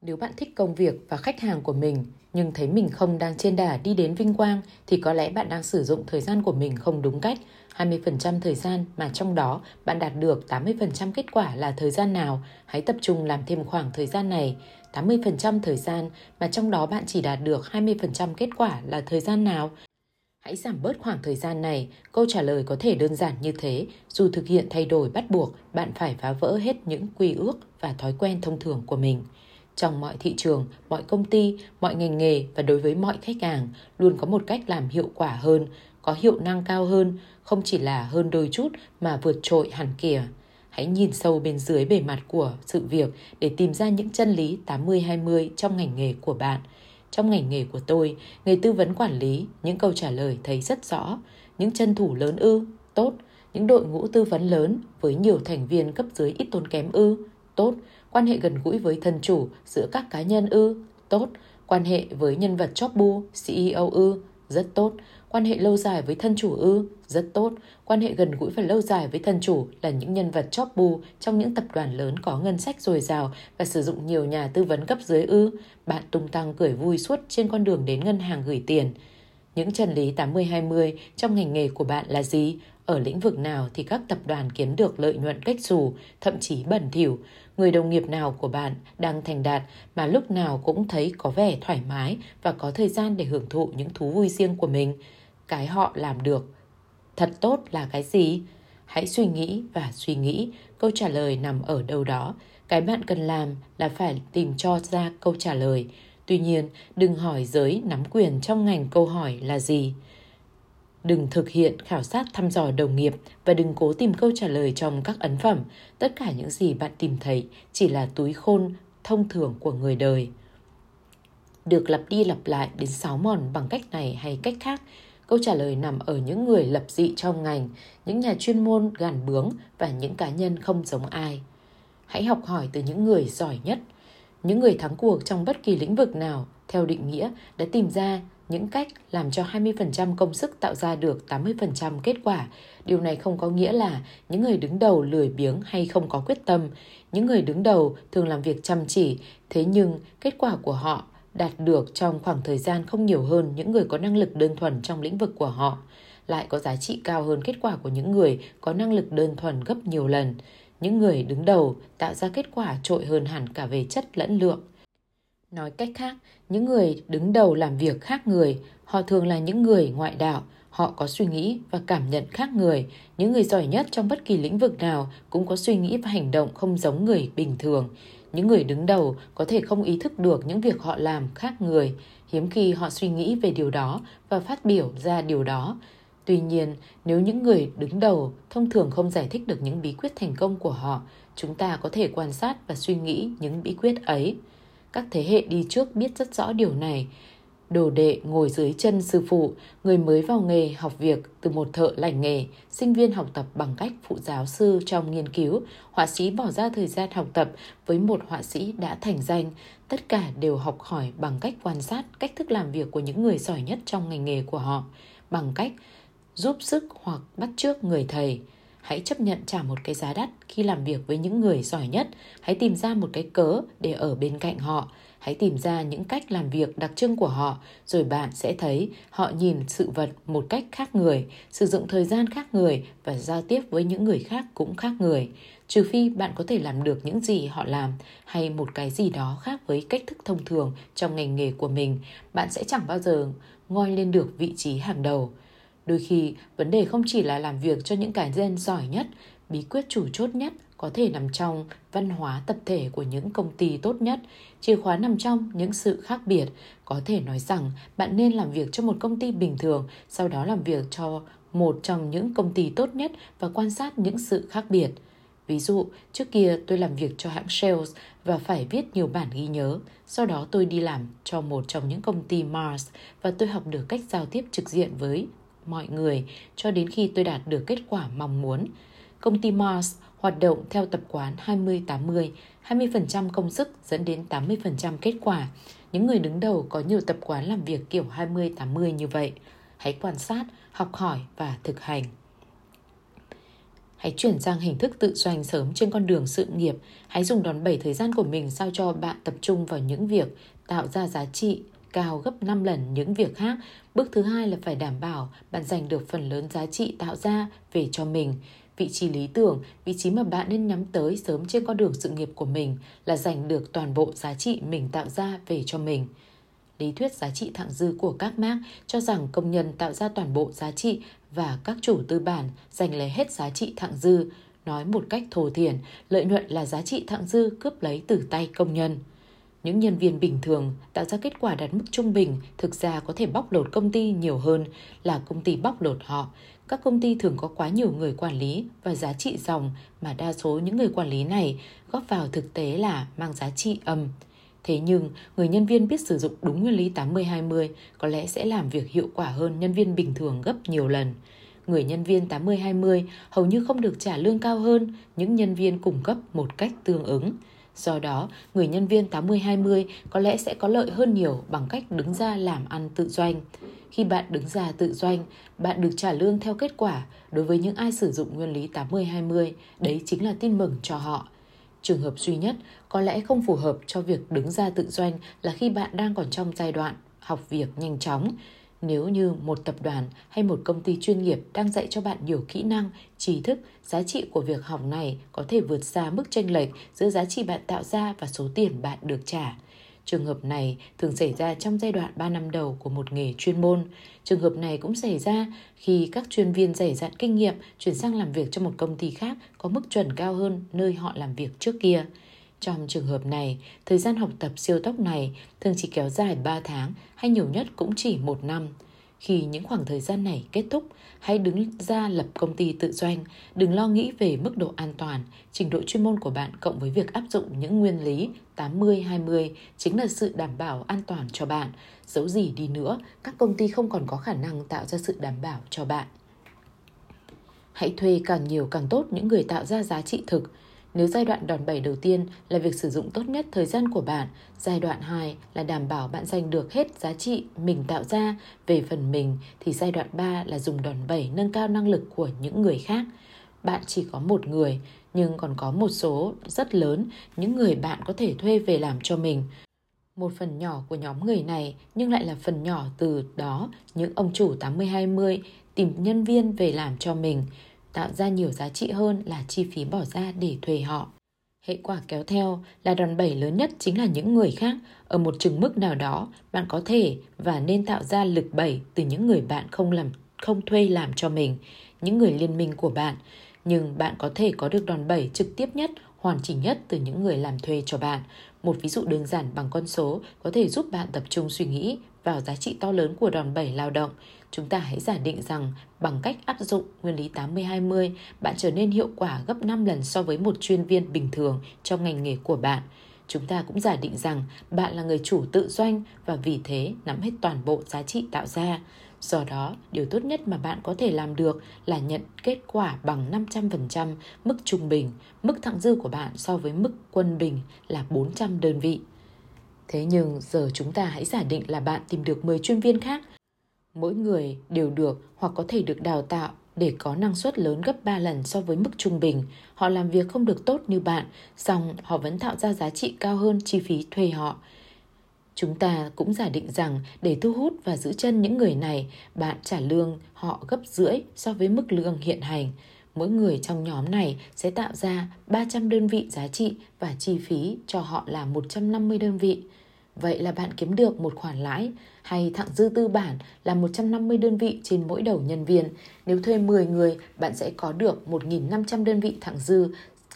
Nếu bạn thích công việc và khách hàng của mình nhưng thấy mình không đang trên đà đi đến vinh quang thì có lẽ bạn đang sử dụng thời gian của mình không đúng cách. 20% thời gian mà trong đó bạn đạt được 80% kết quả là thời gian nào? Hãy tập trung làm thêm khoảng thời gian này. 80% thời gian mà trong đó bạn chỉ đạt được 20% kết quả là thời gian nào? Hãy giảm bớt khoảng thời gian này, câu trả lời có thể đơn giản như thế, dù thực hiện thay đổi bắt buộc, bạn phải phá vỡ hết những quy ước và thói quen thông thường của mình. Trong mọi thị trường, mọi công ty, mọi ngành nghề và đối với mọi khách hàng luôn có một cách làm hiệu quả hơn, có hiệu năng cao hơn, không chỉ là hơn đôi chút mà vượt trội hẳn kìa. Hãy nhìn sâu bên dưới bề mặt của sự việc để tìm ra những chân lý 80-20 trong ngành nghề của bạn. Trong ngành nghề của tôi, nghề tư vấn quản lý, những câu trả lời thấy rất rõ. Những chân thủ lớn ư, tốt. Những đội ngũ tư vấn lớn với nhiều thành viên cấp dưới ít tốn kém ư, tốt. Quan hệ gần gũi với thân chủ giữa các cá nhân ư, tốt. Quan hệ với nhân vật chóp bu, CEO ư, rất tốt. Quan hệ lâu dài với thân chủ ư, rất tốt. Quan hệ gần gũi và lâu dài với thân chủ là những nhân vật chóp bu trong những tập đoàn lớn có ngân sách dồi dào và sử dụng nhiều nhà tư vấn cấp dưới ư. Bạn tung tăng cười vui suốt trên con đường đến ngân hàng gửi tiền. Những chân lý 80-20 trong ngành nghề của bạn là gì? Ở lĩnh vực nào thì các tập đoàn kiếm được lợi nhuận cách xù, thậm chí bẩn thỉu người đồng nghiệp nào của bạn đang thành đạt mà lúc nào cũng thấy có vẻ thoải mái và có thời gian để hưởng thụ những thú vui riêng của mình. Cái họ làm được. Thật tốt là cái gì? Hãy suy nghĩ và suy nghĩ, câu trả lời nằm ở đâu đó. Cái bạn cần làm là phải tìm cho ra câu trả lời. Tuy nhiên, đừng hỏi giới nắm quyền trong ngành câu hỏi là gì. Đừng thực hiện khảo sát thăm dò đồng nghiệp và đừng cố tìm câu trả lời trong các ấn phẩm. Tất cả những gì bạn tìm thấy chỉ là túi khôn thông thường của người đời. Được lặp đi lặp lại đến sáu mòn bằng cách này hay cách khác, câu trả lời nằm ở những người lập dị trong ngành, những nhà chuyên môn gàn bướng và những cá nhân không giống ai. Hãy học hỏi từ những người giỏi nhất. Những người thắng cuộc trong bất kỳ lĩnh vực nào, theo định nghĩa, đã tìm ra những cách làm cho 20% công sức tạo ra được 80% kết quả. Điều này không có nghĩa là những người đứng đầu lười biếng hay không có quyết tâm. Những người đứng đầu thường làm việc chăm chỉ, thế nhưng kết quả của họ đạt được trong khoảng thời gian không nhiều hơn những người có năng lực đơn thuần trong lĩnh vực của họ, lại có giá trị cao hơn kết quả của những người có năng lực đơn thuần gấp nhiều lần. Những người đứng đầu tạo ra kết quả trội hơn hẳn cả về chất lẫn lượng. Nói cách khác, những người đứng đầu làm việc khác người, họ thường là những người ngoại đạo, họ có suy nghĩ và cảm nhận khác người. Những người giỏi nhất trong bất kỳ lĩnh vực nào cũng có suy nghĩ và hành động không giống người bình thường. Những người đứng đầu có thể không ý thức được những việc họ làm khác người, hiếm khi họ suy nghĩ về điều đó và phát biểu ra điều đó. Tuy nhiên, nếu những người đứng đầu thông thường không giải thích được những bí quyết thành công của họ, chúng ta có thể quan sát và suy nghĩ những bí quyết ấy. Các thế hệ đi trước biết rất rõ điều này. Đồ đệ ngồi dưới chân sư phụ, người mới vào nghề học việc từ một thợ lành nghề, sinh viên học tập bằng cách phụ giáo sư trong nghiên cứu, họa sĩ bỏ ra thời gian học tập với một họa sĩ đã thành danh. Tất cả đều học hỏi bằng cách quan sát cách thức làm việc của những người giỏi nhất trong ngành nghề của họ, bằng cách giúp sức hoặc bắt chước người thầy hãy chấp nhận trả một cái giá đắt khi làm việc với những người giỏi nhất. Hãy tìm ra một cái cớ để ở bên cạnh họ. Hãy tìm ra những cách làm việc đặc trưng của họ, rồi bạn sẽ thấy họ nhìn sự vật một cách khác người, sử dụng thời gian khác người và giao tiếp với những người khác cũng khác người. Trừ phi bạn có thể làm được những gì họ làm hay một cái gì đó khác với cách thức thông thường trong ngành nghề của mình, bạn sẽ chẳng bao giờ ngoi lên được vị trí hàng đầu. Đôi khi, vấn đề không chỉ là làm việc cho những cái gen giỏi nhất, bí quyết chủ chốt nhất có thể nằm trong văn hóa tập thể của những công ty tốt nhất. Chìa khóa nằm trong những sự khác biệt. Có thể nói rằng bạn nên làm việc cho một công ty bình thường, sau đó làm việc cho một trong những công ty tốt nhất và quan sát những sự khác biệt. Ví dụ, trước kia tôi làm việc cho hãng Sales và phải viết nhiều bản ghi nhớ. Sau đó tôi đi làm cho một trong những công ty Mars và tôi học được cách giao tiếp trực diện với mọi người cho đến khi tôi đạt được kết quả mong muốn. Công ty Mars hoạt động theo tập quán 20-80, 20% công sức dẫn đến 80% kết quả. Những người đứng đầu có nhiều tập quán làm việc kiểu 20-80 như vậy. Hãy quan sát, học hỏi và thực hành. Hãy chuyển sang hình thức tự doanh sớm trên con đường sự nghiệp. Hãy dùng đòn bẩy thời gian của mình sao cho bạn tập trung vào những việc tạo ra giá trị, cao gấp 5 lần những việc khác. Bước thứ hai là phải đảm bảo bạn giành được phần lớn giá trị tạo ra về cho mình. Vị trí lý tưởng, vị trí mà bạn nên nhắm tới sớm trên con đường sự nghiệp của mình là giành được toàn bộ giá trị mình tạo ra về cho mình. lý thuyết giá trị thặng dư của các Marx cho rằng công nhân tạo ra toàn bộ giá trị và các chủ tư bản giành lấy hết giá trị thặng dư. Nói một cách thô thiển, lợi nhuận là giá trị thặng dư cướp lấy từ tay công nhân. Những nhân viên bình thường tạo ra kết quả đạt mức trung bình thực ra có thể bóc lột công ty nhiều hơn là công ty bóc lột họ. Các công ty thường có quá nhiều người quản lý và giá trị dòng mà đa số những người quản lý này góp vào thực tế là mang giá trị âm. Thế nhưng, người nhân viên biết sử dụng đúng nguyên lý 80-20 có lẽ sẽ làm việc hiệu quả hơn nhân viên bình thường gấp nhiều lần. Người nhân viên 80-20 hầu như không được trả lương cao hơn những nhân viên cung cấp một cách tương ứng. Do đó, người nhân viên 80-20 có lẽ sẽ có lợi hơn nhiều bằng cách đứng ra làm ăn tự doanh. Khi bạn đứng ra tự doanh, bạn được trả lương theo kết quả. Đối với những ai sử dụng nguyên lý 80-20, đấy chính là tin mừng cho họ. Trường hợp duy nhất có lẽ không phù hợp cho việc đứng ra tự doanh là khi bạn đang còn trong giai đoạn học việc nhanh chóng. Nếu như một tập đoàn hay một công ty chuyên nghiệp đang dạy cho bạn nhiều kỹ năng, trí thức, giá trị của việc học này có thể vượt xa mức chênh lệch giữa giá trị bạn tạo ra và số tiền bạn được trả. Trường hợp này thường xảy ra trong giai đoạn 3 năm đầu của một nghề chuyên môn. Trường hợp này cũng xảy ra khi các chuyên viên dày dặn kinh nghiệm chuyển sang làm việc cho một công ty khác có mức chuẩn cao hơn nơi họ làm việc trước kia. Trong trường hợp này, thời gian học tập siêu tốc này thường chỉ kéo dài 3 tháng hay nhiều nhất cũng chỉ một năm. Khi những khoảng thời gian này kết thúc, hãy đứng ra lập công ty tự doanh, đừng lo nghĩ về mức độ an toàn, trình độ chuyên môn của bạn cộng với việc áp dụng những nguyên lý 80-20 chính là sự đảm bảo an toàn cho bạn. Dẫu gì đi nữa, các công ty không còn có khả năng tạo ra sự đảm bảo cho bạn. Hãy thuê càng nhiều càng tốt những người tạo ra giá trị thực, nếu giai đoạn đòn bẩy đầu tiên là việc sử dụng tốt nhất thời gian của bạn, giai đoạn 2 là đảm bảo bạn giành được hết giá trị mình tạo ra về phần mình thì giai đoạn 3 là dùng đòn bẩy nâng cao năng lực của những người khác. Bạn chỉ có một người nhưng còn có một số rất lớn những người bạn có thể thuê về làm cho mình. Một phần nhỏ của nhóm người này nhưng lại là phần nhỏ từ đó những ông chủ 80-20 tìm nhân viên về làm cho mình tạo ra nhiều giá trị hơn là chi phí bỏ ra để thuê họ. Hệ quả kéo theo là đòn bẩy lớn nhất chính là những người khác. Ở một chừng mức nào đó, bạn có thể và nên tạo ra lực bẩy từ những người bạn không làm không thuê làm cho mình, những người liên minh của bạn. Nhưng bạn có thể có được đòn bẩy trực tiếp nhất, hoàn chỉnh nhất từ những người làm thuê cho bạn. Một ví dụ đơn giản bằng con số có thể giúp bạn tập trung suy nghĩ vào giá trị to lớn của đòn bẩy lao động chúng ta hãy giả định rằng bằng cách áp dụng nguyên lý 80-20, bạn trở nên hiệu quả gấp 5 lần so với một chuyên viên bình thường trong ngành nghề của bạn. Chúng ta cũng giả định rằng bạn là người chủ tự doanh và vì thế nắm hết toàn bộ giá trị tạo ra. Do đó, điều tốt nhất mà bạn có thể làm được là nhận kết quả bằng 500% mức trung bình, mức thặng dư của bạn so với mức quân bình là 400 đơn vị. Thế nhưng giờ chúng ta hãy giả định là bạn tìm được 10 chuyên viên khác Mỗi người đều được hoặc có thể được đào tạo để có năng suất lớn gấp 3 lần so với mức trung bình. Họ làm việc không được tốt như bạn, song họ vẫn tạo ra giá trị cao hơn chi phí thuê họ. Chúng ta cũng giả định rằng để thu hút và giữ chân những người này, bạn trả lương họ gấp rưỡi so với mức lương hiện hành. Mỗi người trong nhóm này sẽ tạo ra 300 đơn vị giá trị và chi phí cho họ là 150 đơn vị. Vậy là bạn kiếm được một khoản lãi hay thặng dư tư bản là 150 đơn vị trên mỗi đầu nhân viên. Nếu thuê 10 người, bạn sẽ có được 1.500 đơn vị thặng dư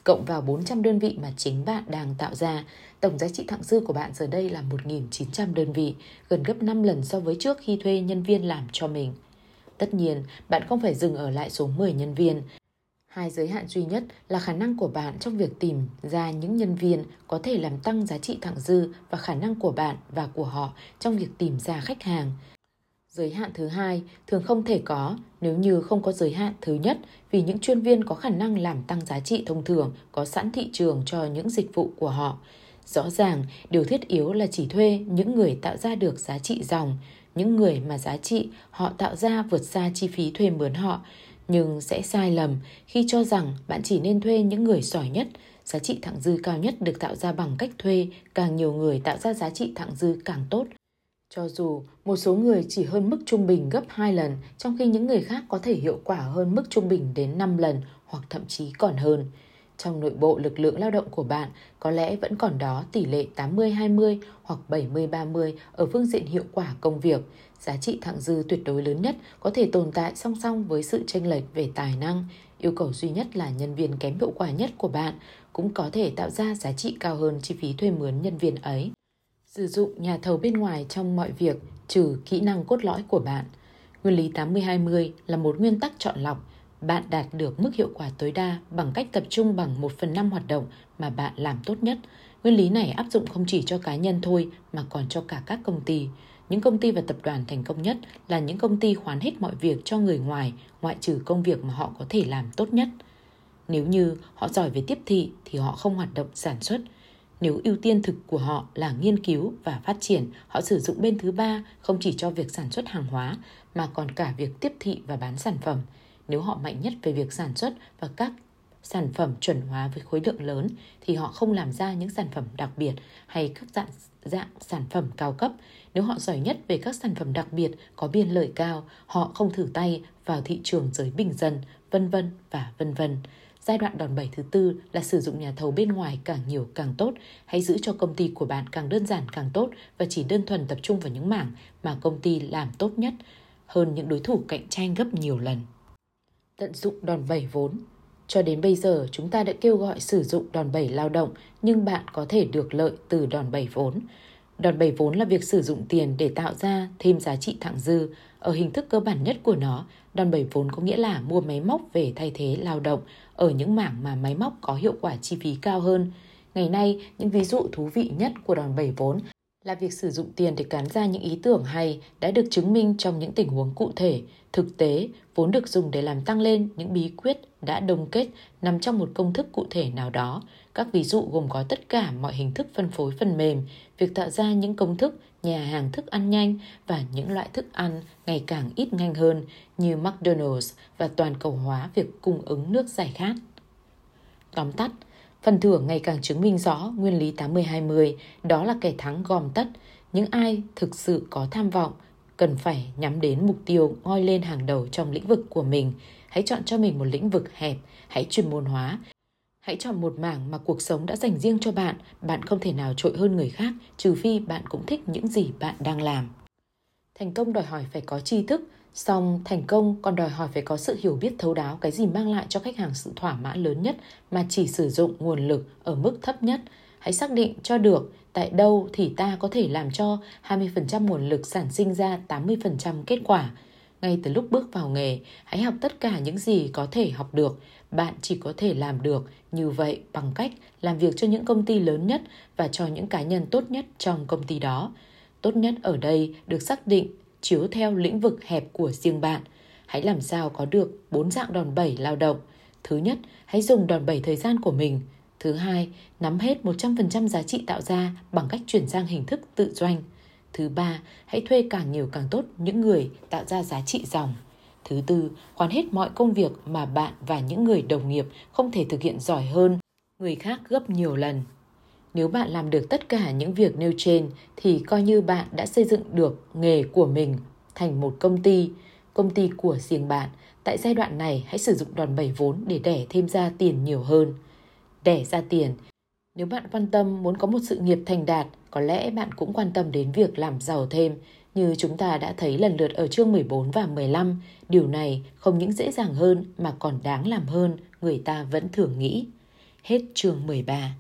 cộng vào 400 đơn vị mà chính bạn đang tạo ra. Tổng giá trị thặng dư của bạn giờ đây là 1.900 đơn vị, gần gấp 5 lần so với trước khi thuê nhân viên làm cho mình. Tất nhiên, bạn không phải dừng ở lại số 10 nhân viên. Hai giới hạn duy nhất là khả năng của bạn trong việc tìm ra những nhân viên có thể làm tăng giá trị thặng dư và khả năng của bạn và của họ trong việc tìm ra khách hàng. Giới hạn thứ hai thường không thể có nếu như không có giới hạn thứ nhất vì những chuyên viên có khả năng làm tăng giá trị thông thường có sẵn thị trường cho những dịch vụ của họ. Rõ ràng, điều thiết yếu là chỉ thuê những người tạo ra được giá trị dòng, những người mà giá trị họ tạo ra vượt xa chi phí thuê mướn họ, nhưng sẽ sai lầm khi cho rằng bạn chỉ nên thuê những người giỏi nhất. Giá trị thặng dư cao nhất được tạo ra bằng cách thuê càng nhiều người tạo ra giá trị thặng dư càng tốt. Cho dù một số người chỉ hơn mức trung bình gấp 2 lần, trong khi những người khác có thể hiệu quả hơn mức trung bình đến 5 lần hoặc thậm chí còn hơn trong nội bộ lực lượng lao động của bạn, có lẽ vẫn còn đó tỷ lệ 80-20 hoặc 70-30 ở phương diện hiệu quả công việc. Giá trị thặng dư tuyệt đối lớn nhất có thể tồn tại song song với sự tranh lệch về tài năng. Yêu cầu duy nhất là nhân viên kém hiệu quả nhất của bạn cũng có thể tạo ra giá trị cao hơn chi phí thuê mướn nhân viên ấy. Sử dụng nhà thầu bên ngoài trong mọi việc, trừ kỹ năng cốt lõi của bạn. Nguyên lý 80-20 là một nguyên tắc chọn lọc bạn đạt được mức hiệu quả tối đa bằng cách tập trung bằng 1 phần 5 hoạt động mà bạn làm tốt nhất. Nguyên lý này áp dụng không chỉ cho cá nhân thôi mà còn cho cả các công ty. Những công ty và tập đoàn thành công nhất là những công ty khoán hết mọi việc cho người ngoài, ngoại trừ công việc mà họ có thể làm tốt nhất. Nếu như họ giỏi về tiếp thị thì họ không hoạt động sản xuất. Nếu ưu tiên thực của họ là nghiên cứu và phát triển, họ sử dụng bên thứ ba không chỉ cho việc sản xuất hàng hóa mà còn cả việc tiếp thị và bán sản phẩm nếu họ mạnh nhất về việc sản xuất và các sản phẩm chuẩn hóa với khối lượng lớn thì họ không làm ra những sản phẩm đặc biệt hay các dạng, dạng sản phẩm cao cấp. Nếu họ giỏi nhất về các sản phẩm đặc biệt có biên lợi cao, họ không thử tay vào thị trường giới bình dân, vân vân và vân vân. Giai đoạn đòn bẩy thứ tư là sử dụng nhà thầu bên ngoài càng nhiều càng tốt. Hãy giữ cho công ty của bạn càng đơn giản càng tốt và chỉ đơn thuần tập trung vào những mảng mà công ty làm tốt nhất hơn những đối thủ cạnh tranh gấp nhiều lần tận dụng đòn bẩy vốn. Cho đến bây giờ, chúng ta đã kêu gọi sử dụng đòn bẩy lao động, nhưng bạn có thể được lợi từ đòn bẩy vốn. Đòn bẩy vốn là việc sử dụng tiền để tạo ra thêm giá trị thặng dư. Ở hình thức cơ bản nhất của nó, đòn bẩy vốn có nghĩa là mua máy móc về thay thế lao động ở những mảng mà máy móc có hiệu quả chi phí cao hơn. Ngày nay, những ví dụ thú vị nhất của đòn bẩy vốn là việc sử dụng tiền để cán ra những ý tưởng hay đã được chứng minh trong những tình huống cụ thể, thực tế, vốn được dùng để làm tăng lên những bí quyết đã đồng kết nằm trong một công thức cụ thể nào đó. Các ví dụ gồm có tất cả mọi hình thức phân phối phần mềm, việc tạo ra những công thức, nhà hàng thức ăn nhanh và những loại thức ăn ngày càng ít nhanh hơn như McDonald's và toàn cầu hóa việc cung ứng nước giải khát. Tóm tắt, Phần thưởng ngày càng chứng minh rõ nguyên lý 80-20, đó là kẻ thắng gom tất. Những ai thực sự có tham vọng cần phải nhắm đến mục tiêu ngoi lên hàng đầu trong lĩnh vực của mình. Hãy chọn cho mình một lĩnh vực hẹp, hãy chuyên môn hóa. Hãy chọn một mảng mà cuộc sống đã dành riêng cho bạn. Bạn không thể nào trội hơn người khác, trừ phi bạn cũng thích những gì bạn đang làm. Thành công đòi hỏi phải có tri thức, Song thành công còn đòi hỏi phải có sự hiểu biết thấu đáo cái gì mang lại cho khách hàng sự thỏa mãn lớn nhất mà chỉ sử dụng nguồn lực ở mức thấp nhất. Hãy xác định cho được tại đâu thì ta có thể làm cho 20% nguồn lực sản sinh ra 80% kết quả. Ngay từ lúc bước vào nghề, hãy học tất cả những gì có thể học được. Bạn chỉ có thể làm được như vậy bằng cách làm việc cho những công ty lớn nhất và cho những cá nhân tốt nhất trong công ty đó. Tốt nhất ở đây được xác định chiếu theo lĩnh vực hẹp của riêng bạn. Hãy làm sao có được bốn dạng đòn bẩy lao động. Thứ nhất, hãy dùng đòn bẩy thời gian của mình. Thứ hai, nắm hết 100% giá trị tạo ra bằng cách chuyển sang hình thức tự doanh. Thứ ba, hãy thuê càng nhiều càng tốt những người tạo ra giá trị dòng. Thứ tư, hoàn hết mọi công việc mà bạn và những người đồng nghiệp không thể thực hiện giỏi hơn người khác gấp nhiều lần. Nếu bạn làm được tất cả những việc nêu trên thì coi như bạn đã xây dựng được nghề của mình thành một công ty, công ty của riêng bạn. Tại giai đoạn này hãy sử dụng đòn bẩy vốn để đẻ thêm ra tiền nhiều hơn. Đẻ ra tiền. Nếu bạn quan tâm muốn có một sự nghiệp thành đạt, có lẽ bạn cũng quan tâm đến việc làm giàu thêm. Như chúng ta đã thấy lần lượt ở chương 14 và 15, điều này không những dễ dàng hơn mà còn đáng làm hơn, người ta vẫn thường nghĩ. Hết chương 13